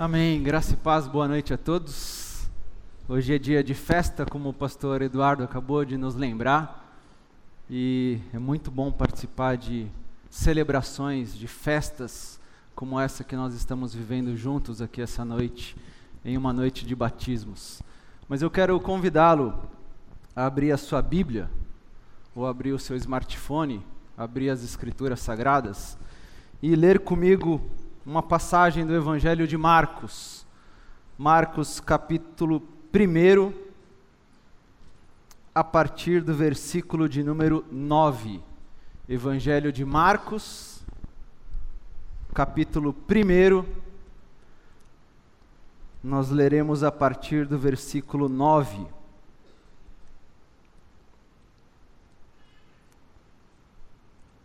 Amém. Graça e paz, boa noite a todos. Hoje é dia de festa, como o pastor Eduardo acabou de nos lembrar, e é muito bom participar de celebrações, de festas como essa que nós estamos vivendo juntos aqui essa noite, em uma noite de batismos. Mas eu quero convidá-lo a abrir a sua Bíblia, ou abrir o seu smartphone, abrir as Escrituras Sagradas e ler comigo uma passagem do Evangelho de Marcos. Marcos, capítulo 1, a partir do versículo de número 9. Evangelho de Marcos, capítulo 1. Nós leremos a partir do versículo 9.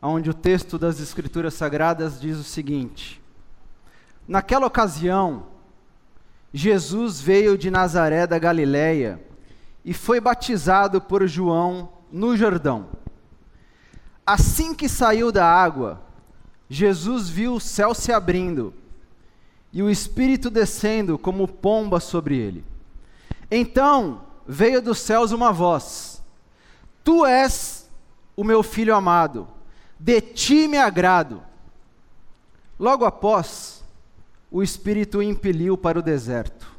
Onde o texto das Escrituras Sagradas diz o seguinte: Naquela ocasião, Jesus veio de Nazaré da Galiléia e foi batizado por João no Jordão. Assim que saiu da água, Jesus viu o céu se abrindo e o Espírito descendo como pomba sobre ele. Então veio dos céus uma voz: Tu és o meu filho amado, de ti me agrado. Logo após, o Espírito o impeliu para o deserto.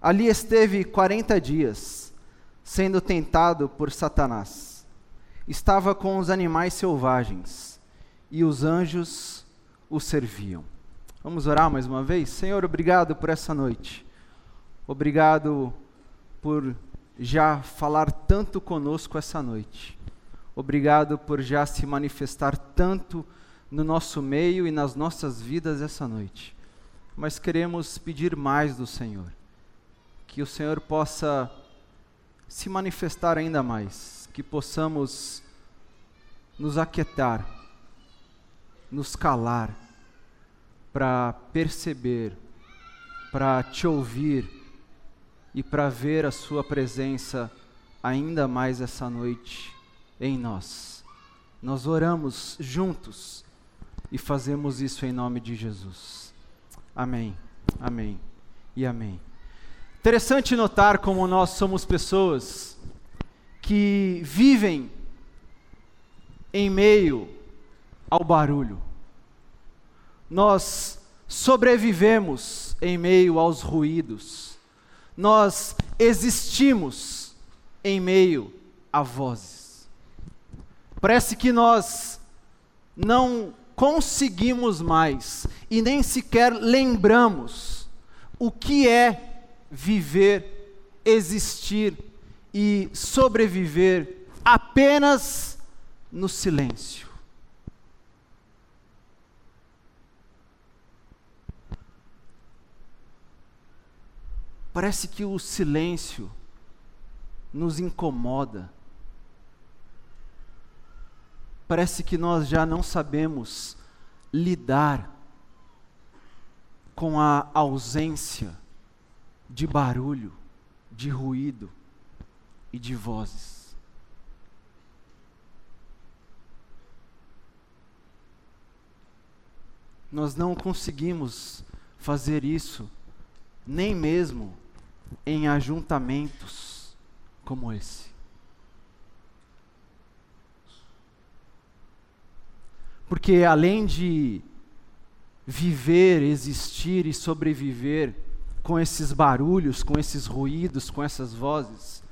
Ali esteve quarenta dias, sendo tentado por Satanás. Estava com os animais selvagens, e os anjos o serviam. Vamos orar mais uma vez? Senhor, obrigado por essa noite. Obrigado por já falar tanto conosco essa noite. Obrigado por já se manifestar tanto no nosso meio e nas nossas vidas essa noite mas queremos pedir mais do Senhor. Que o Senhor possa se manifestar ainda mais, que possamos nos aquietar, nos calar, para perceber, para te ouvir e para ver a Sua presença ainda mais essa noite em nós. Nós oramos juntos e fazemos isso em nome de Jesus. Amém, amém e amém. Interessante notar como nós somos pessoas que vivem em meio ao barulho. Nós sobrevivemos em meio aos ruídos. Nós existimos em meio a vozes. Parece que nós não conseguimos mais e nem sequer lembramos o que é viver, existir e sobreviver apenas no silêncio. Parece que o silêncio nos incomoda parece que nós já não sabemos lidar com a ausência de barulho, de ruído e de vozes. Nós não conseguimos fazer isso, nem mesmo em ajuntamentos como esse. Porque além de viver, existir e sobreviver com esses barulhos, com esses ruídos, com essas vozes,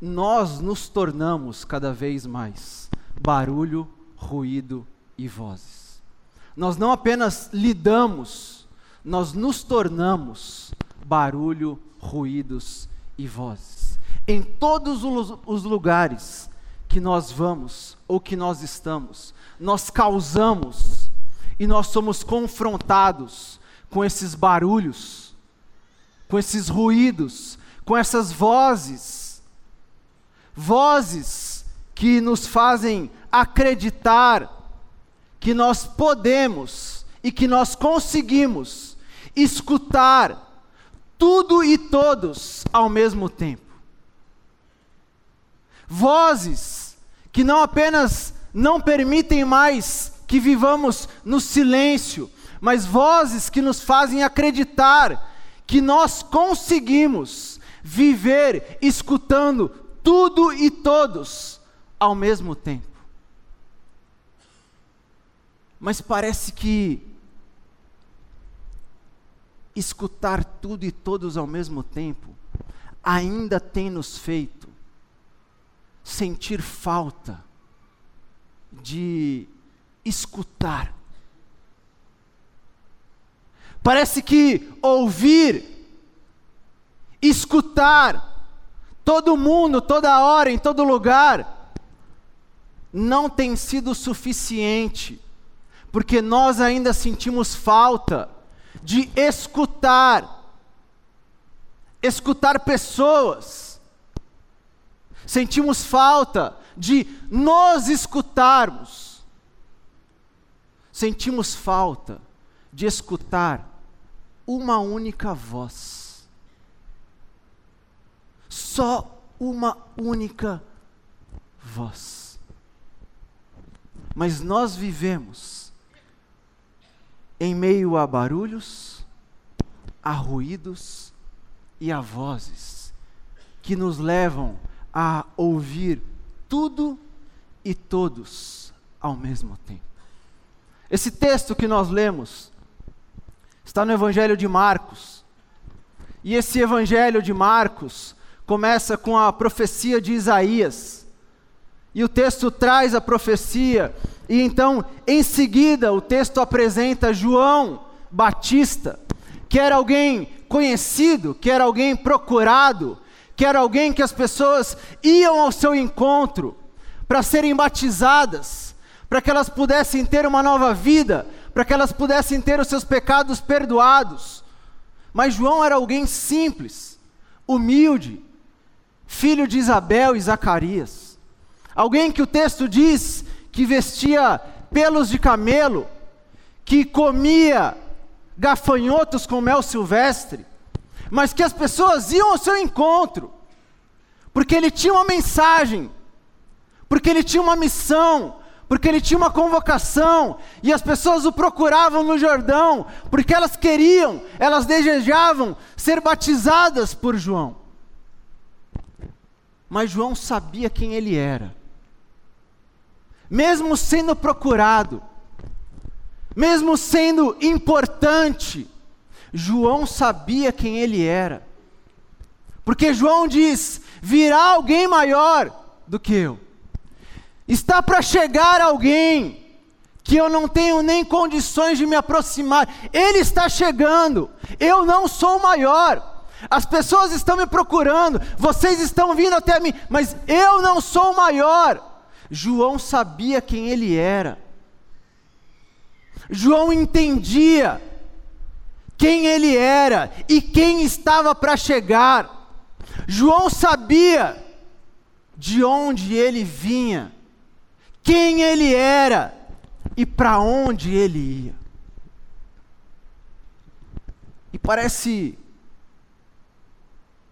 nós nos tornamos cada vez mais barulho, ruído e vozes. Nós não apenas lidamos, nós nos tornamos barulho, ruídos e vozes. Em todos os lugares que nós vamos ou que nós estamos, nós causamos e nós somos confrontados com esses barulhos, com esses ruídos, com essas vozes, vozes que nos fazem acreditar que nós podemos e que nós conseguimos escutar tudo e todos ao mesmo tempo. Vozes que não apenas não permitem mais que vivamos no silêncio, mas vozes que nos fazem acreditar que nós conseguimos viver escutando tudo e todos ao mesmo tempo. Mas parece que escutar tudo e todos ao mesmo tempo ainda tem nos feito sentir falta de escutar. Parece que ouvir, escutar, todo mundo, toda hora, em todo lugar, não tem sido suficiente, porque nós ainda sentimos falta de escutar, escutar pessoas, sentimos falta de nos escutarmos, sentimos falta de escutar uma única voz, só uma única voz. Mas nós vivemos em meio a barulhos, a ruídos e a vozes que nos levam a ouvir tudo e todos ao mesmo tempo. Esse texto que nós lemos está no Evangelho de Marcos. E esse Evangelho de Marcos começa com a profecia de Isaías. E o texto traz a profecia, e então, em seguida, o texto apresenta João Batista, que era alguém conhecido, que era alguém procurado, que era alguém que as pessoas iam ao seu encontro para serem batizadas, para que elas pudessem ter uma nova vida, para que elas pudessem ter os seus pecados perdoados. Mas João era alguém simples, humilde, filho de Isabel e Zacarias. Alguém que o texto diz que vestia pelos de camelo, que comia gafanhotos com mel silvestre, mas que as pessoas iam ao seu encontro, porque ele tinha uma mensagem, porque ele tinha uma missão, porque ele tinha uma convocação, e as pessoas o procuravam no Jordão, porque elas queriam, elas desejavam ser batizadas por João. Mas João sabia quem ele era, mesmo sendo procurado, mesmo sendo importante, João sabia quem ele era. Porque João diz: virá alguém maior do que eu. Está para chegar alguém que eu não tenho nem condições de me aproximar. Ele está chegando. Eu não sou maior. As pessoas estão me procurando, vocês estão vindo até mim, mas eu não sou maior. João sabia quem ele era. João entendia quem ele era e quem estava para chegar. João sabia de onde ele vinha quem ele era e para onde ele ia. E parece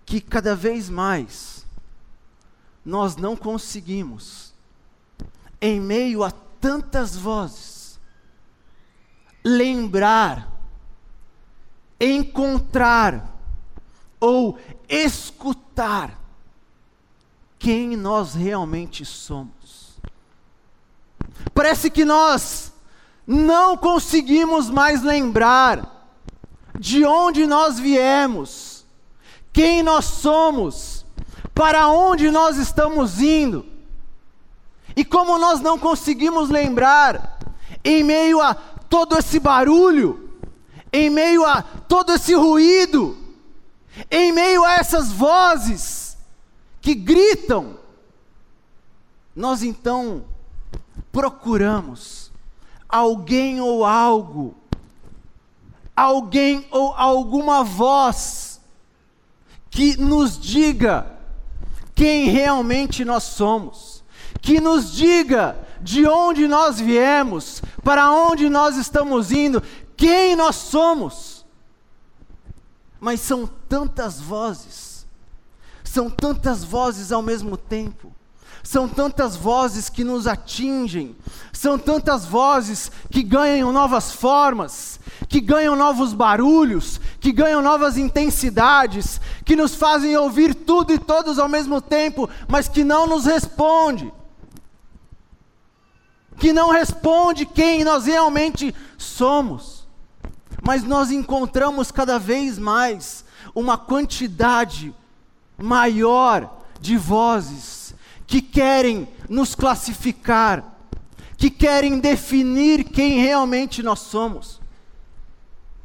que cada vez mais nós não conseguimos, em meio a tantas vozes, lembrar, encontrar ou escutar quem nós realmente somos. Parece que nós não conseguimos mais lembrar de onde nós viemos, quem nós somos, para onde nós estamos indo. E como nós não conseguimos lembrar, em meio a todo esse barulho, em meio a todo esse ruído, em meio a essas vozes que gritam, nós então procuramos alguém ou algo, alguém ou alguma voz que nos diga quem realmente nós somos, que nos diga de onde nós viemos, para onde nós estamos indo, quem nós somos. Mas são tantas vozes, são tantas vozes ao mesmo tempo São tantas vozes que nos atingem, são tantas vozes que ganham novas formas, que ganham novos barulhos, que ganham novas intensidades, que nos fazem ouvir tudo e todos ao mesmo tempo, mas que não nos responde. Que não responde quem nós realmente somos. Mas nós encontramos cada vez mais uma quantidade maior de vozes que querem nos classificar, que querem definir quem realmente nós somos.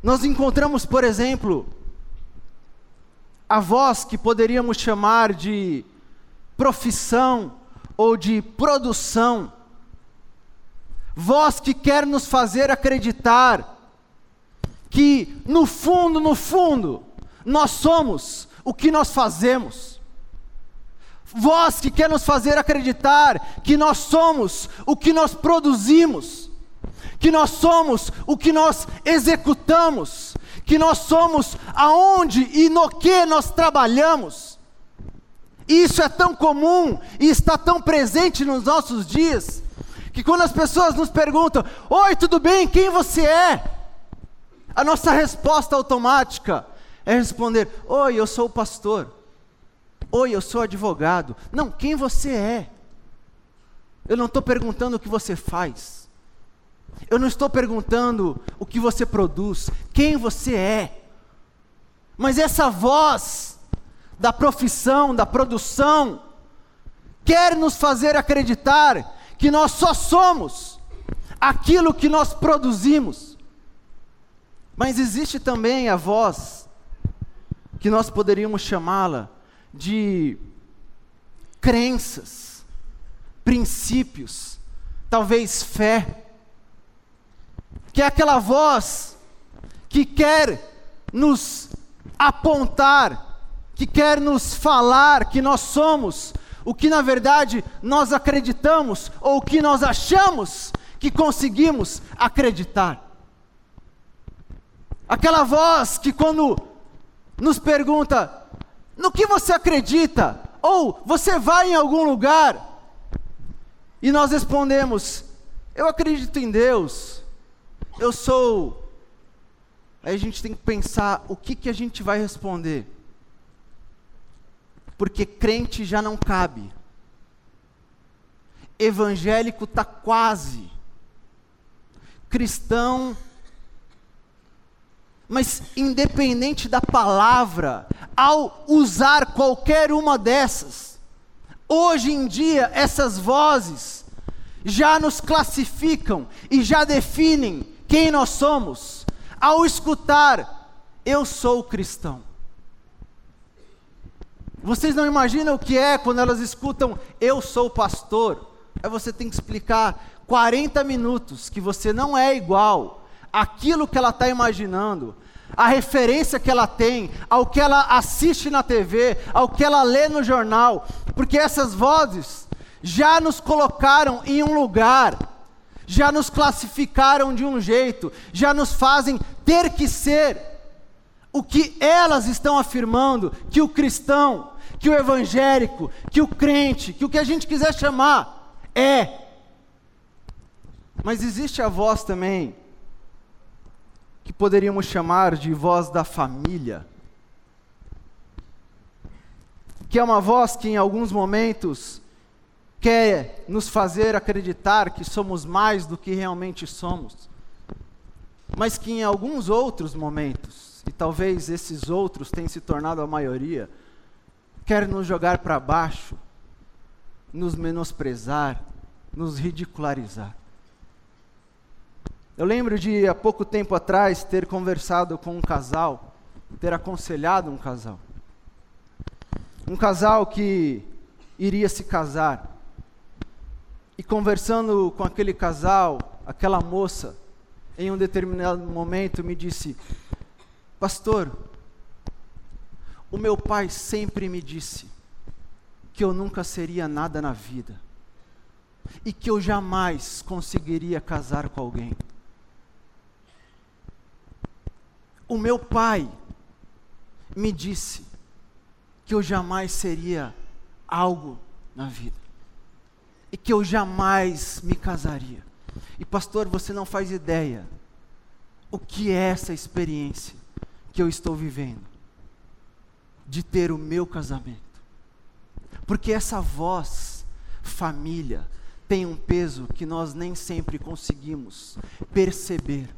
Nós encontramos, por exemplo, a voz que poderíamos chamar de profissão ou de produção, voz que quer nos fazer acreditar que, no fundo, no fundo, nós somos o que nós fazemos voz que quer nos fazer acreditar que nós somos o que nós produzimos, que nós somos o que nós executamos, que nós somos aonde e no que nós trabalhamos. Isso é tão comum e está tão presente nos nossos dias, que quando as pessoas nos perguntam: Oi, tudo bem? Quem você é? A nossa resposta automática é responder: Oi, eu sou o pastor. Oi, eu sou advogado. Não, quem você é. Eu não estou perguntando o que você faz. Eu não estou perguntando o que você produz, quem você é. Mas essa voz da profissão, da produção, quer nos fazer acreditar que nós só somos aquilo que nós produzimos. Mas existe também a voz, que nós poderíamos chamá-la de crenças, princípios, talvez fé, que é aquela voz que quer nos apontar, que quer nos falar que nós somos o que na verdade nós acreditamos ou o que nós achamos que conseguimos acreditar. Aquela voz que quando nos pergunta: no que você acredita? Ou você vai em algum lugar e nós respondemos: Eu acredito em Deus, eu sou. Aí a gente tem que pensar o que, que a gente vai responder. Porque crente já não cabe. Evangélico está quase. Cristão mas independente da palavra, ao usar qualquer uma dessas, hoje em dia essas vozes já nos classificam e já definem quem nós somos. Ao escutar, eu sou cristão. Vocês não imaginam o que é quando elas escutam eu sou pastor? Aí você tem que explicar 40 minutos que você não é igual aquilo que ela está imaginando, a referência que ela tem, ao que ela assiste na TV, ao que ela lê no jornal, porque essas vozes já nos colocaram em um lugar, já nos classificaram de um jeito, já nos fazem ter que ser o que elas estão afirmando que o cristão, que o evangélico, que o crente, que o que a gente quiser chamar é. Mas existe a voz também que poderíamos chamar de voz da família, que é uma voz que em alguns momentos quer nos fazer acreditar que somos mais do que realmente somos, mas que em alguns outros momentos, e talvez esses outros tenham se tornado a maioria, quer nos jogar para baixo, nos menosprezar, nos ridicularizar. Eu lembro de há pouco tempo atrás ter conversado com um casal, ter aconselhado um casal. Um casal que iria se casar. E conversando com aquele casal, aquela moça, em um determinado momento me disse: Pastor, o meu pai sempre me disse que eu nunca seria nada na vida e que eu jamais conseguiria casar com alguém. O meu pai me disse que eu jamais seria algo na vida. e que eu jamais me casaria. E pastor, você não faz ideia o que é essa experiência que eu estou vivendo de ter o meu casamento. Porque essa voz, família, tem um peso que nós nem sempre conseguimos perceber.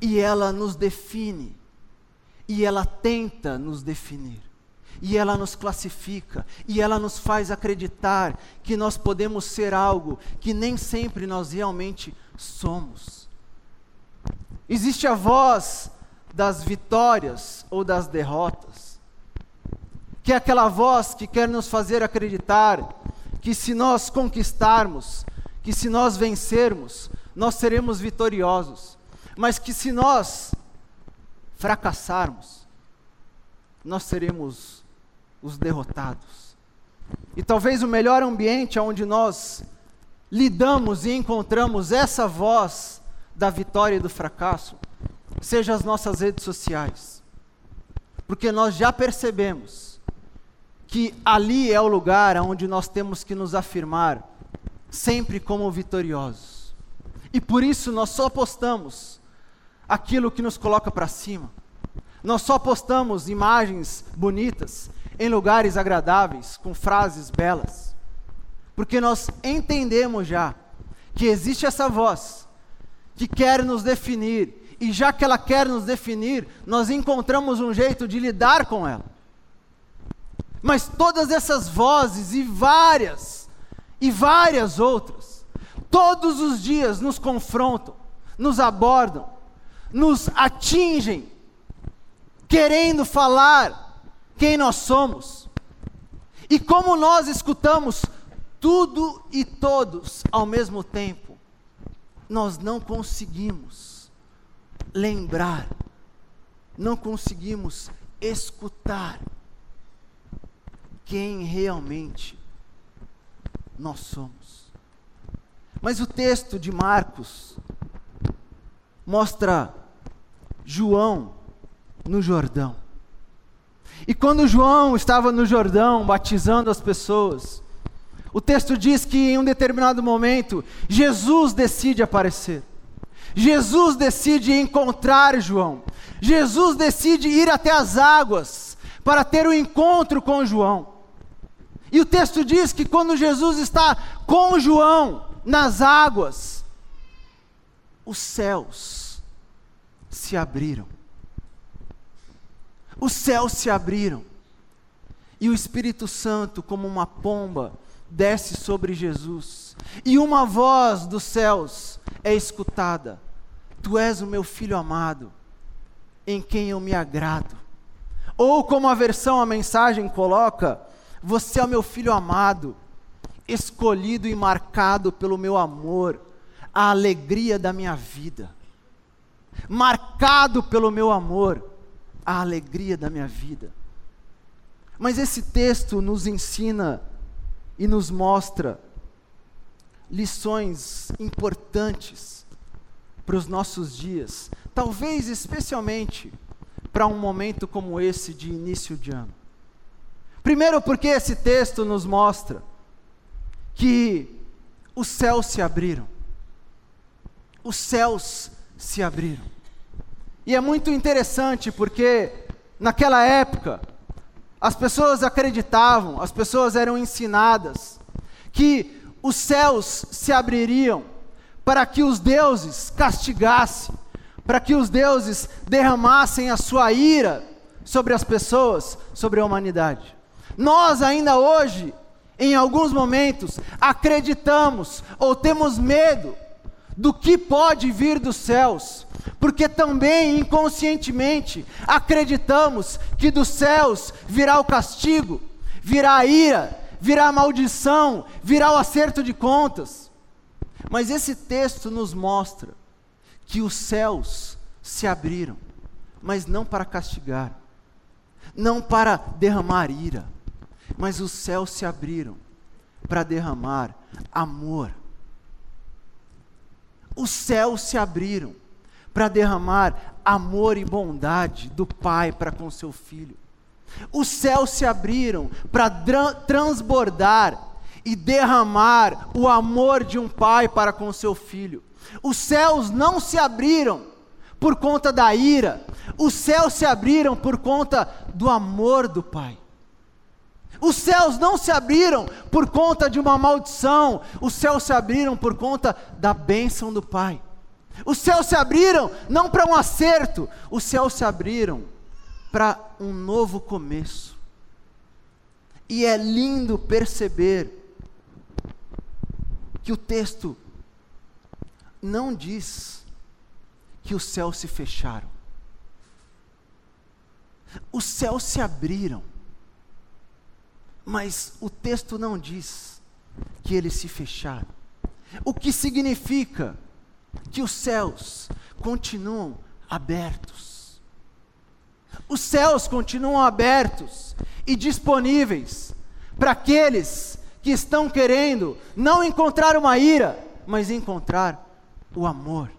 E ela nos define, e ela tenta nos definir, e ela nos classifica, e ela nos faz acreditar que nós podemos ser algo que nem sempre nós realmente somos. Existe a voz das vitórias ou das derrotas, que é aquela voz que quer nos fazer acreditar que se nós conquistarmos, que se nós vencermos, nós seremos vitoriosos, mas que se nós fracassarmos, nós seremos os derrotados. E talvez o melhor ambiente onde nós lidamos e encontramos essa voz da vitória e do fracasso seja as nossas redes sociais. Porque nós já percebemos que ali é o lugar onde nós temos que nos afirmar sempre como vitoriosos. E por isso nós só postamos aquilo que nos coloca para cima. Nós só postamos imagens bonitas em lugares agradáveis, com frases belas. Porque nós entendemos já que existe essa voz que quer nos definir, e já que ela quer nos definir, nós encontramos um jeito de lidar com ela. Mas todas essas vozes e várias, e várias outras, todos os dias nos confrontam, nos abordam, nos atingem, querendo falar quem nós somos. E como nós escutamos tudo e todos ao mesmo tempo, nós não conseguimos lembrar, não conseguimos escutar quem realmente nós somos. Mas o texto de Marcos mostra João no Jordão. E quando João estava no Jordão batizando as pessoas, o texto diz que em um determinado momento, Jesus decide aparecer. Jesus decide encontrar João. Jesus decide ir até as águas para ter o um encontro com João. E o texto diz que quando Jesus está com João nas águas, os céus se abriram. Os céus se abriram. E o Espírito Santo, como uma pomba, desce sobre Jesus, e uma voz dos céus é escutada: Tu és o meu filho amado, em quem eu me agrado. Ou como a versão, a mensagem coloca: Você é o meu filho amado, escolhido e marcado pelo meu amor, a alegria da minha vida. Marcado pelo meu amor, a alegria da minha vida. Mas esse texto nos ensina e nos mostra lições importantes para os nossos dias, talvez especialmente para um momento como esse de início de ano. Primeiro, porque esse texto nos mostra que os céus se abriram. Os céus se abriram. E é muito interessante porque naquela época as pessoas acreditavam, as pessoas eram ensinadas que os céus se abririam para que os deuses castigassem, para que os deuses derramassem a sua ira sobre as pessoas, sobre a humanidade. Nós ainda hoje, em alguns momentos, acreditamos ou temos medo do que pode vir dos céus, porque também inconscientemente acreditamos que dos céus virá o castigo, virá a ira, virá a maldição, virá o acerto de contas. Mas esse texto nos mostra que os céus se abriram, mas não para castigar, não para derramar ira, mas os céus se abriram para derramar amor os céus se abriram para derramar amor e bondade do Pai para com seu filho. Os céus se abriram para transbordar e derramar o amor de um pai para com seu filho. Os céus não se abriram por conta da ira, os céus se abriram por conta do amor do Pai. Os céus não se abriram por conta de uma maldição, os céus se abriram por conta da bênção do Pai. Os céus se abriram não para um acerto, os céus se abriram para um novo começo. E é lindo perceber que o texto não diz que os céus se fecharam. Os céus se abriram, mas o texto não diz que eles se fecharam. O que significa que os céus continuam abertos. Os céus continuam abertos e disponíveis para aqueles que estão querendo não encontrar uma ira, mas encontrar o amor.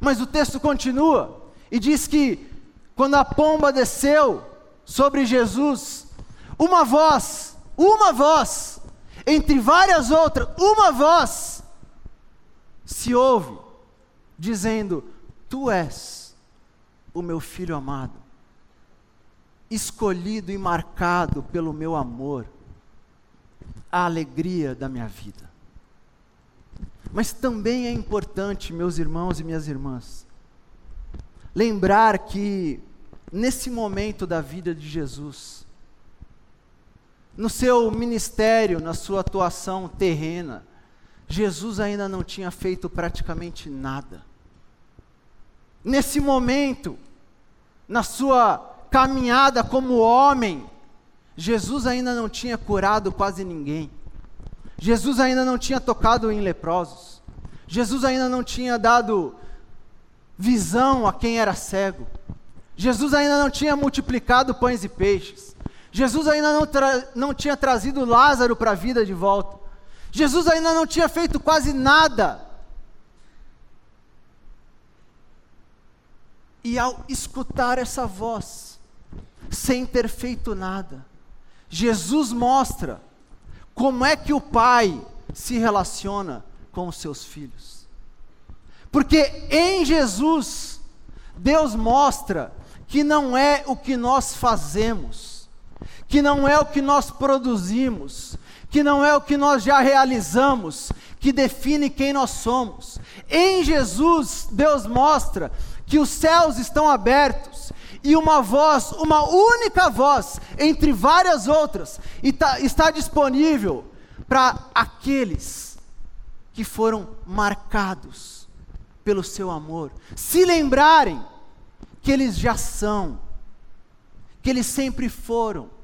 Mas o texto continua e diz que quando a pomba desceu sobre Jesus, uma voz, uma voz, entre várias outras, uma voz se ouve dizendo: Tu és o meu filho amado, escolhido e marcado pelo meu amor, a alegria da minha vida. Mas também é importante, meus irmãos e minhas irmãs, lembrar que nesse momento da vida de Jesus, no seu ministério, na sua atuação terrena, Jesus ainda não tinha feito praticamente nada. Nesse momento, na sua caminhada como homem, Jesus ainda não tinha curado quase ninguém. Jesus ainda não tinha tocado em leprosos. Jesus ainda não tinha dado visão a quem era cego. Jesus ainda não tinha multiplicado pães e peixes. Jesus ainda não, não tinha trazido Lázaro para a vida de volta. Jesus ainda não tinha feito quase nada. E ao escutar essa voz, sem ter feito nada, Jesus mostra como é que o pai se relaciona com os seus filhos. Porque em Jesus, Deus mostra que não é o que nós fazemos, que não é o que nós produzimos, que não é o que nós já realizamos, que define quem nós somos. Em Jesus, Deus mostra que os céus estão abertos e uma voz, uma única voz, entre várias outras, está, está disponível para aqueles que foram marcados pelo seu amor, se lembrarem que eles já são, que eles sempre foram,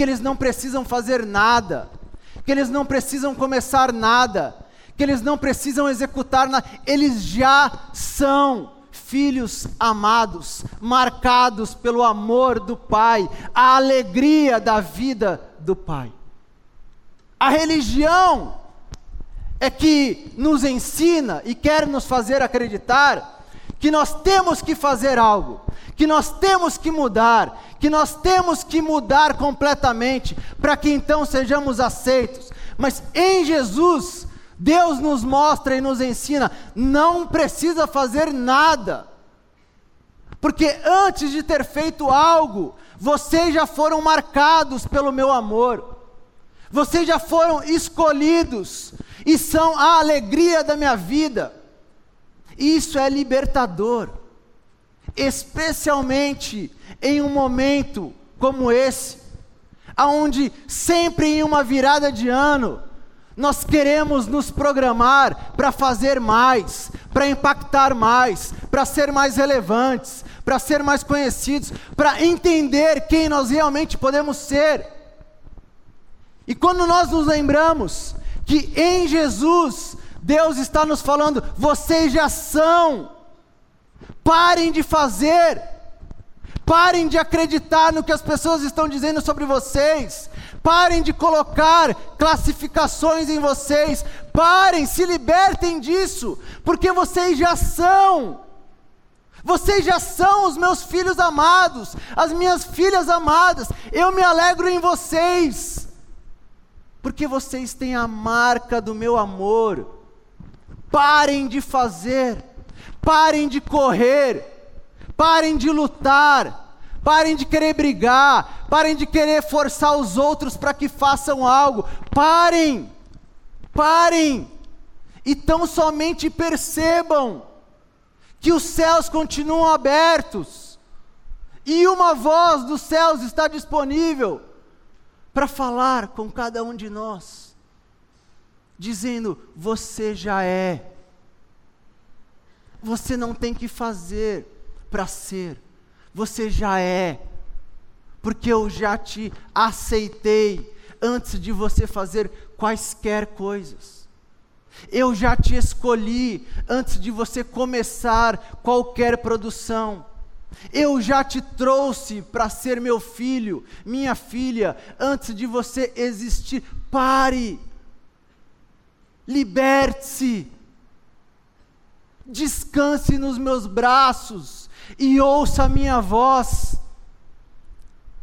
que eles não precisam fazer nada, que eles não precisam começar nada, que eles não precisam executar nada, eles já são filhos amados, marcados pelo amor do Pai, a alegria da vida do Pai. A religião é que nos ensina e quer nos fazer acreditar que nós temos que fazer algo, que nós temos que mudar, que nós temos que mudar completamente para que então sejamos aceitos. Mas em Jesus Deus nos mostra e nos ensina, não precisa fazer nada. Porque antes de ter feito algo, vocês já foram marcados pelo meu amor. Vocês já foram escolhidos e são a alegria da minha vida. Isso é libertador, especialmente em um momento como esse, aonde sempre em uma virada de ano nós queremos nos programar para fazer mais, para impactar mais, para ser mais relevantes, para ser mais conhecidos, para entender quem nós realmente podemos ser. E quando nós nos lembramos que em Jesus Deus está nos falando, vocês já são, parem de fazer, parem de acreditar no que as pessoas estão dizendo sobre vocês, Parem de colocar classificações em vocês. Parem, se libertem disso, porque vocês já são. Vocês já são os meus filhos amados, as minhas filhas amadas. Eu me alegro em vocês. porque vocês têm a marca do meu amor. Parem de fazer, parem de correr, parem de lutar, parem de querer brigar, parem de querer forçar os outros para que façam algo. Parem, parem, e tão somente percebam que os céus continuam abertos. E uma voz dos céus está disponível para falar com cada um de nós, dizendo: Você já é. Você não tem que fazer para ser, você já é, porque eu já te aceitei antes de você fazer quaisquer coisas. Eu já te escolhi antes de você começar qualquer produção. Eu já te trouxe para ser meu filho, minha filha, antes de você existir. Pare, liberte-se, descanse nos meus braços e ouça a minha voz.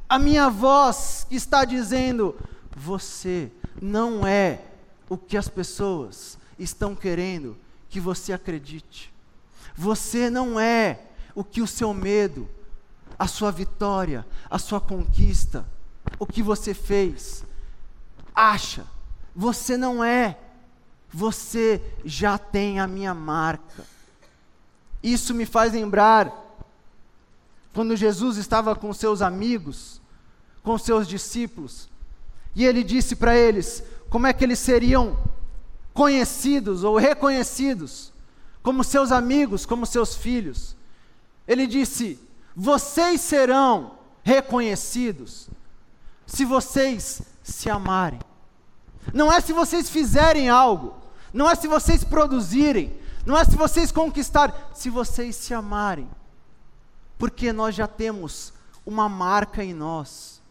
A minha voz que está dizendo: você não é o que as pessoas estão querendo que você acredite. Você não é o que o seu medo, a sua vitória, a sua conquista, o que você fez, acha. Você não é. Você já tem a minha marca. Isso me faz lembrar quando Jesus estava com seus amigos, com seus discípulos, e ele disse para eles como é que eles seriam conhecidos ou reconhecidos como seus amigos, como seus filhos. Ele disse: Vocês serão reconhecidos se vocês se amarem. Não é se vocês fizerem algo, não é se vocês produzirem, não é se vocês conquistarem, se vocês se amarem. Porque nós já temos uma marca em nós.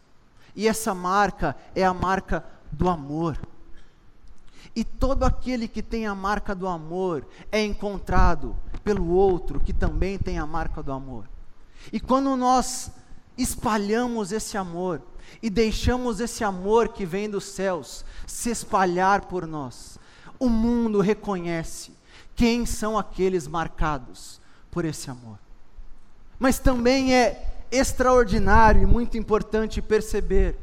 E essa marca é a marca do amor. E todo aquele que tem a marca do amor é encontrado pelo outro que também tem a marca do amor. E quando nós espalhamos esse amor e deixamos esse amor que vem dos céus se espalhar por nós, o mundo reconhece quem são aqueles marcados por esse amor. Mas também é extraordinário e muito importante perceber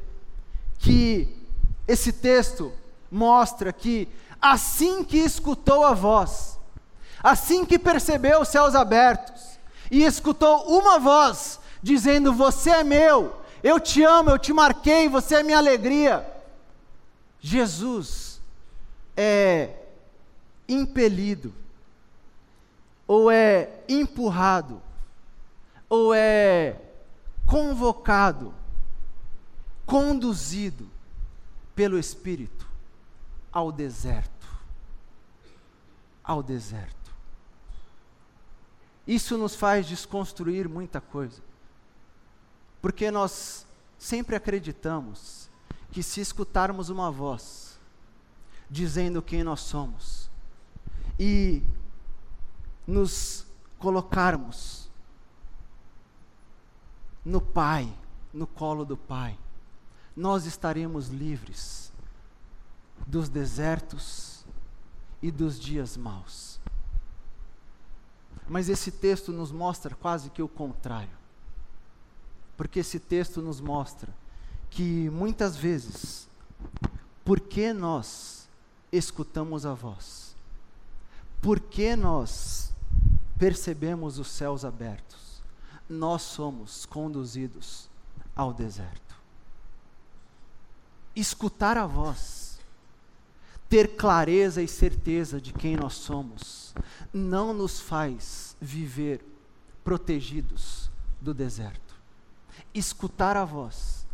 que esse texto mostra que, assim que escutou a voz, assim que percebeu os céus abertos, e escutou uma voz dizendo: Você é meu, eu te amo, eu te marquei, você é minha alegria. Jesus é impelido, ou é empurrado, ou é convocado, conduzido pelo Espírito ao deserto. Ao deserto. Isso nos faz desconstruir muita coisa. Porque nós sempre acreditamos que se escutarmos uma voz dizendo quem nós somos e nos colocarmos no Pai, no colo do Pai, nós estaremos livres dos desertos e dos dias maus. Mas esse texto nos mostra quase que o contrário. Porque esse texto nos mostra que muitas vezes, porque nós escutamos a voz, porque nós percebemos os céus abertos, nós somos conduzidos ao deserto. Escutar a voz ter clareza e certeza de quem nós somos, não nos faz viver protegidos do deserto. Escutar a voz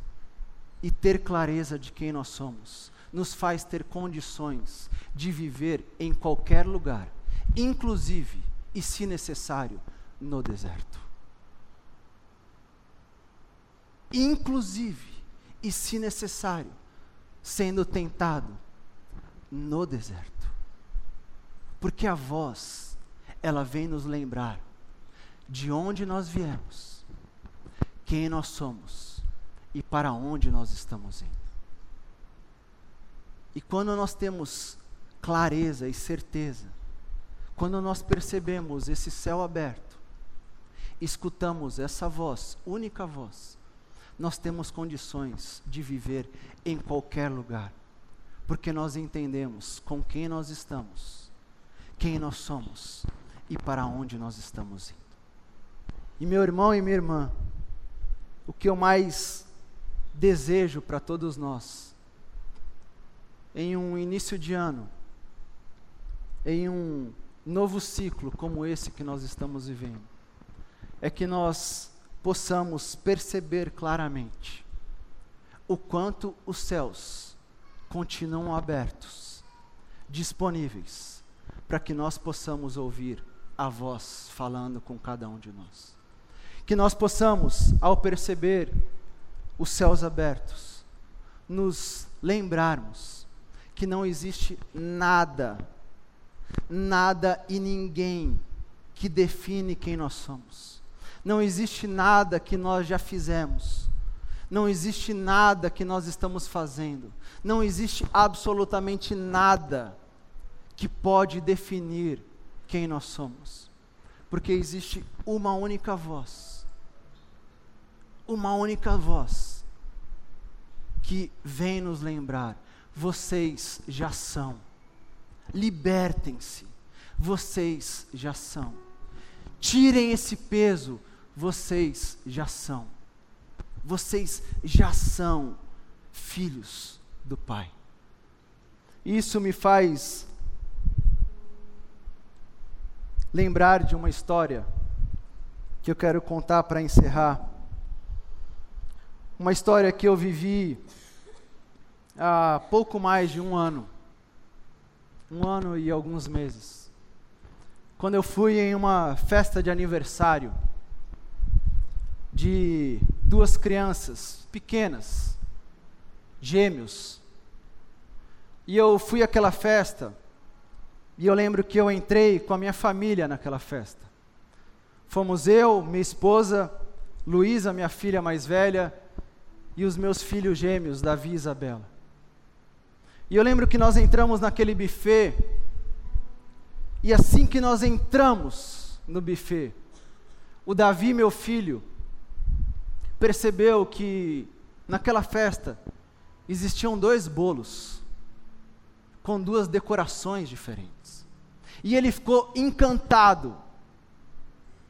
e ter clareza de quem nós somos, nos faz ter condições de viver em qualquer lugar, inclusive e, se necessário, no deserto. Inclusive e, se necessário, sendo tentado no deserto. Porque a voz, ela vem nos lembrar de onde nós viemos, quem nós somos e para onde nós estamos indo. E quando nós temos clareza e certeza, quando nós percebemos esse céu aberto, escutamos essa voz, única voz, nós temos condições de viver em qualquer lugar, porque nós entendemos com quem nós estamos, quem nós somos e para onde nós estamos indo. E meu irmão e minha irmã, o que eu mais desejo para todos nós, em um início de ano, em um novo ciclo como esse que nós estamos vivendo, é que nós possamos perceber claramente o quanto os céus continuam abertos, disponíveis, para que nós possamos ouvir a voz falando com cada um de nós. Que nós possamos, ao perceber os céus abertos, nos lembrarmos que não existe nada, nada e ninguém que define quem nós somos. Não existe nada que nós já fizemos. Não existe nada que nós estamos fazendo. Não existe absolutamente nada que pode definir quem nós somos. Porque existe uma única voz uma única voz que vem nos lembrar: vocês já são. Libertem-se, vocês já são. Tirem esse peso, vocês já são. Vocês já são filhos do Pai. Isso me faz lembrar de uma história que eu quero contar para encerrar uma história que eu vivi há pouco mais de um ano. Um ano e alguns meses. Quando eu fui em uma festa de aniversário de duas crianças pequenas, gêmeos. E eu fui àquela festa, e eu lembro que eu entrei com a minha família naquela festa. Fomos eu, minha esposa, Luísa, minha filha mais velha, e os meus filhos gêmeos, Davi e Isabela. E eu lembro que nós entramos naquele buffet, e assim que nós entramos no buffet, o Davi, meu filho, percebeu que naquela festa existiam dois bolos com duas decorações diferentes. E ele ficou encantado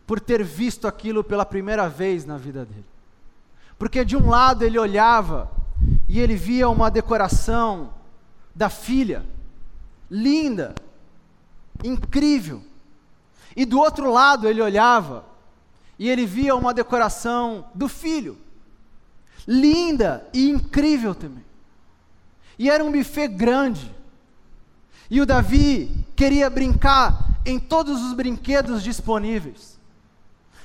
por ter visto aquilo pela primeira vez na vida dele. Porque de um lado ele olhava e ele via uma decoração da filha, linda, incrível. E do outro lado ele olhava e ele via uma decoração do filho, linda e incrível também. E era um buffet grande. E o Davi queria brincar em todos os brinquedos disponíveis.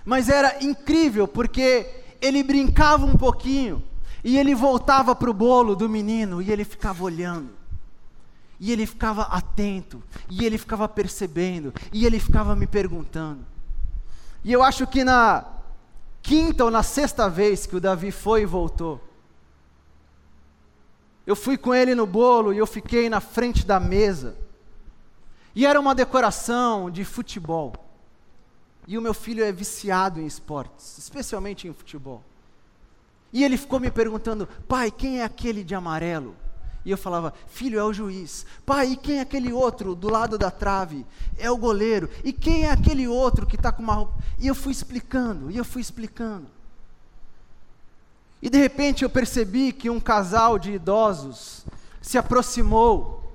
Mas era incrível porque ele brincava um pouquinho, e ele voltava para o bolo do menino, e ele ficava olhando, e ele ficava atento, e ele ficava percebendo, e ele ficava me perguntando. E eu acho que na quinta ou na sexta vez que o Davi foi e voltou, eu fui com ele no bolo e eu fiquei na frente da mesa. E era uma decoração de futebol. E o meu filho é viciado em esportes, especialmente em futebol. E ele ficou me perguntando: pai, quem é aquele de amarelo? E eu falava: filho, é o juiz. Pai, e quem é aquele outro do lado da trave? É o goleiro. E quem é aquele outro que está com uma? E eu fui explicando, e eu fui explicando. E de repente eu percebi que um casal de idosos se aproximou,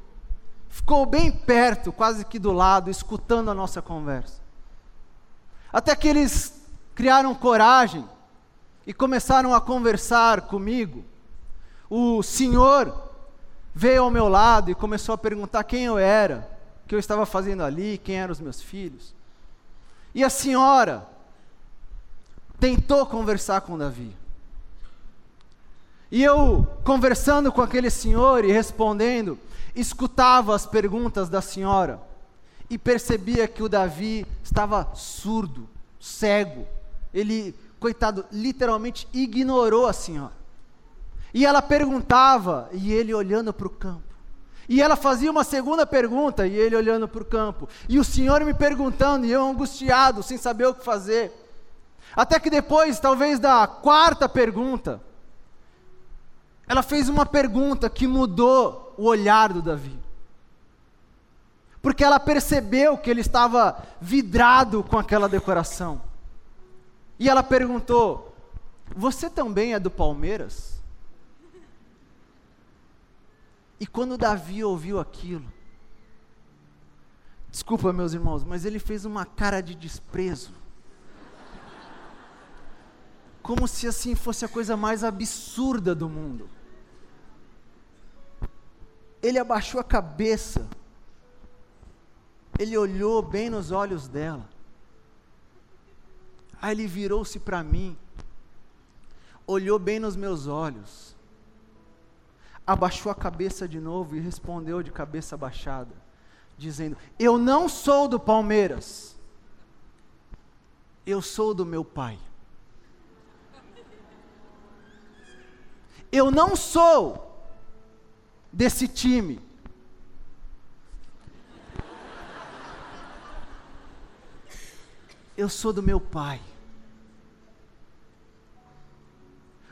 ficou bem perto, quase que do lado, escutando a nossa conversa. Até que eles criaram coragem e começaram a conversar comigo. O senhor veio ao meu lado e começou a perguntar quem eu era, o que eu estava fazendo ali, quem eram os meus filhos. E a senhora tentou conversar com Davi. E eu, conversando com aquele senhor e respondendo, escutava as perguntas da senhora e percebia que o Davi estava surdo, cego. Ele, coitado, literalmente ignorou a senhora. E ela perguntava, e ele olhando para o campo. E ela fazia uma segunda pergunta, e ele olhando para o campo. E o Senhor me perguntando, e eu angustiado, sem saber o que fazer. Até que depois, talvez da quarta pergunta, ela fez uma pergunta que mudou o olhar do Davi. Porque ela percebeu que ele estava vidrado com aquela decoração. E ela perguntou: Você também é do Palmeiras? E quando Davi ouviu aquilo, desculpa meus irmãos, mas ele fez uma cara de desprezo. Como se assim fosse a coisa mais absurda do mundo. Ele abaixou a cabeça, ele olhou bem nos olhos dela, aí ele virou-se para mim, olhou bem nos meus olhos, abaixou a cabeça de novo e respondeu de cabeça baixada, dizendo: Eu não sou do Palmeiras, eu sou do meu pai. Eu não sou desse time. Eu sou do meu pai.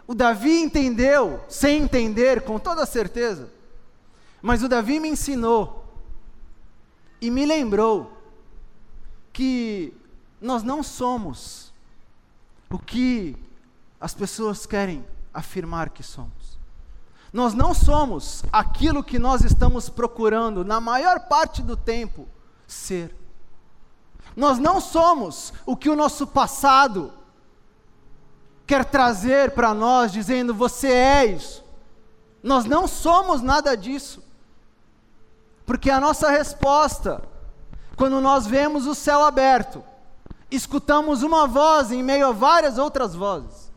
O Davi entendeu, sem entender, com toda certeza, mas o Davi me ensinou e me lembrou que nós não somos o que as pessoas querem afirmar que somos. Nós não somos aquilo que nós estamos procurando, na maior parte do tempo, ser. Nós não somos o que o nosso passado quer trazer para nós, dizendo: Você é isso. Nós não somos nada disso. Porque a nossa resposta, quando nós vemos o céu aberto, escutamos uma voz em meio a várias outras vozes,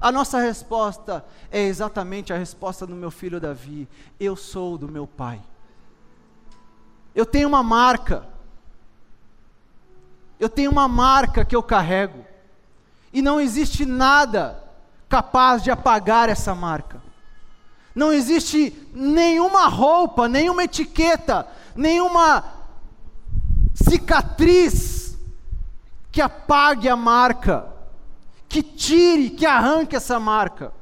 a nossa resposta é exatamente a resposta do meu filho Davi: Eu sou do meu pai. Eu tenho uma marca. Eu tenho uma marca que eu carrego. E não existe nada capaz de apagar essa marca. Não existe nenhuma roupa, nenhuma etiqueta, nenhuma cicatriz que apague a marca, que tire, que arranque essa marca.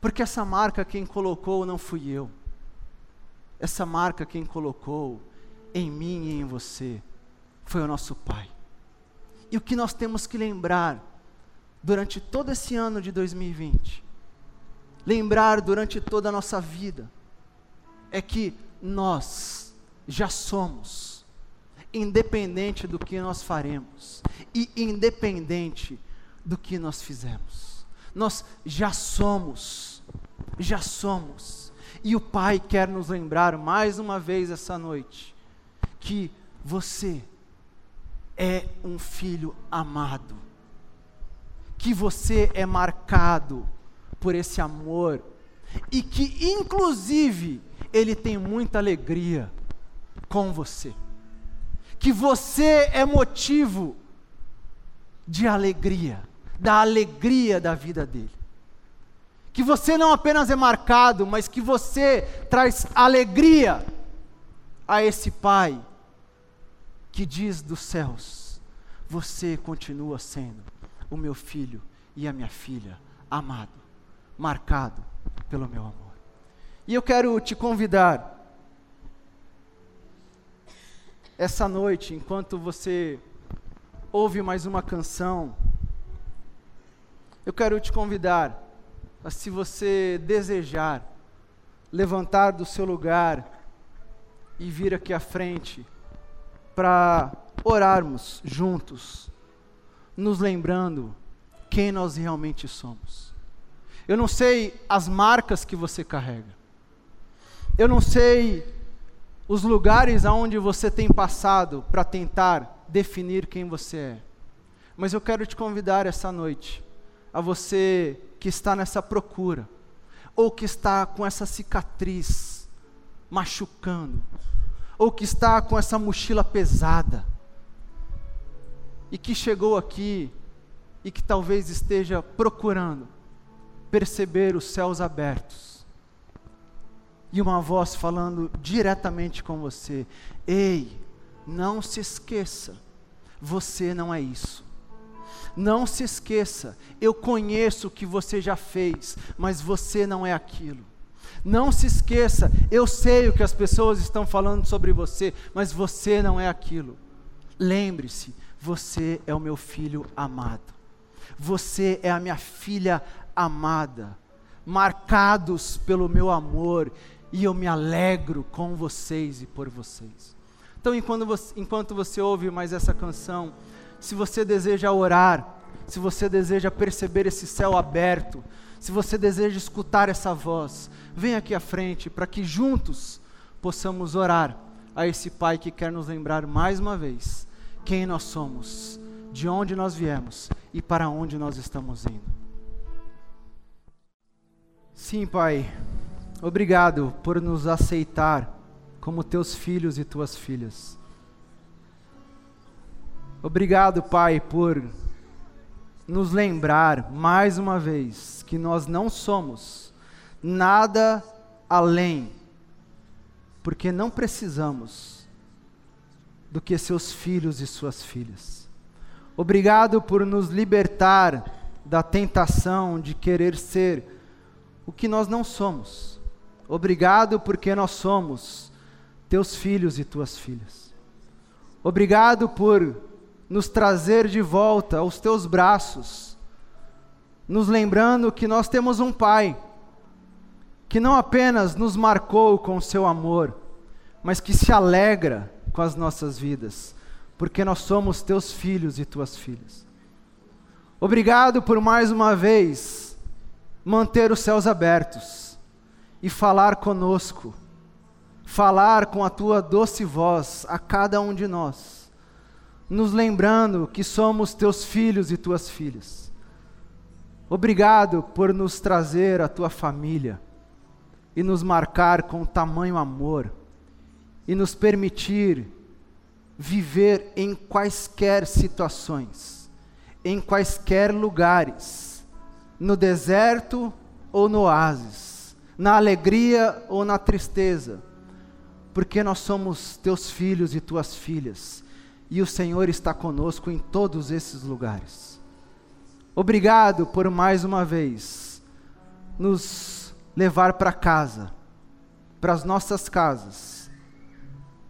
Porque essa marca quem colocou não fui eu. Essa marca quem colocou em mim e em você foi o nosso Pai. E o que nós temos que lembrar durante todo esse ano de 2020, lembrar durante toda a nossa vida, é que nós já somos, independente do que nós faremos e independente do que nós fizemos. Nós já somos, já somos. E o Pai quer nos lembrar mais uma vez essa noite que você é um filho amado que você é marcado por esse amor e que, inclusive, Ele tem muita alegria com você. Que você é motivo de alegria, da alegria da vida dele. Que você não apenas é marcado, mas que você traz alegria a esse Pai que diz dos céus: você continua sendo o meu filho e a minha filha, amado, marcado pelo meu amor. E eu quero te convidar, essa noite, enquanto você ouve mais uma canção, eu quero te convidar a, se você desejar, levantar do seu lugar e vir aqui à frente para orarmos juntos nos lembrando quem nós realmente somos. Eu não sei as marcas que você carrega. Eu não sei os lugares aonde você tem passado para tentar definir quem você é. Mas eu quero te convidar essa noite a você que está nessa procura ou que está com essa cicatriz machucando, ou que está com essa mochila pesada e que chegou aqui e que talvez esteja procurando perceber os céus abertos. e uma voz falando diretamente com você: Ei, não se esqueça, você não é isso. Não se esqueça, eu conheço o que você já fez, mas você não é aquilo. Não se esqueça, eu sei o que as pessoas estão falando sobre você, mas você não é aquilo. Lembre-se, você é o meu filho amado. Você é a minha filha amada, marcados pelo meu amor, e eu me alegro com vocês e por vocês. Então, enquanto você, enquanto você ouve mais essa canção, se você deseja orar, se você deseja perceber esse céu aberto, se você deseja escutar essa voz, vem aqui à frente para que juntos possamos orar a esse Pai que quer nos lembrar mais uma vez quem nós somos, de onde nós viemos e para onde nós estamos indo. Sim, Pai, obrigado por nos aceitar como teus filhos e tuas filhas. Obrigado, Pai, por nos lembrar mais uma vez que nós não somos nada além, porque não precisamos do que seus filhos e suas filhas. Obrigado por nos libertar da tentação de querer ser o que nós não somos. Obrigado porque nós somos teus filhos e tuas filhas. Obrigado por nos trazer de volta aos teus braços, nos lembrando que nós temos um Pai, que não apenas nos marcou com seu amor, mas que se alegra com as nossas vidas, porque nós somos teus filhos e tuas filhas. Obrigado por mais uma vez manter os céus abertos e falar conosco, falar com a tua doce voz a cada um de nós nos lembrando que somos teus filhos e tuas filhas. Obrigado por nos trazer a tua família e nos marcar com tamanho amor e nos permitir viver em quaisquer situações, em quaisquer lugares, no deserto ou no oásis, na alegria ou na tristeza, porque nós somos teus filhos e tuas filhas e o Senhor está conosco em todos esses lugares. Obrigado por mais uma vez nos levar para casa, para as nossas casas,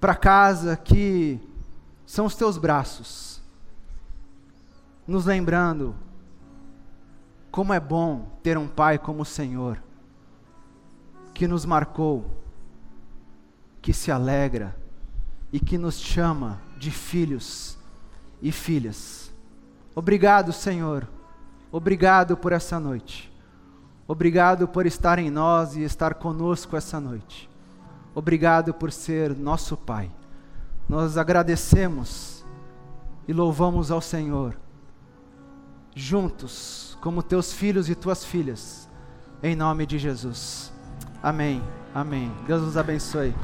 para casa que são os teus braços, nos lembrando como é bom ter um Pai como o Senhor, que nos marcou, que se alegra e que nos chama de filhos e filhas. Obrigado, Senhor. Obrigado por essa noite. Obrigado por estar em nós e estar conosco essa noite. Obrigado por ser nosso Pai. Nós agradecemos e louvamos ao Senhor, juntos, como teus filhos e tuas filhas, em nome de Jesus. Amém. Amém. Deus nos abençoe.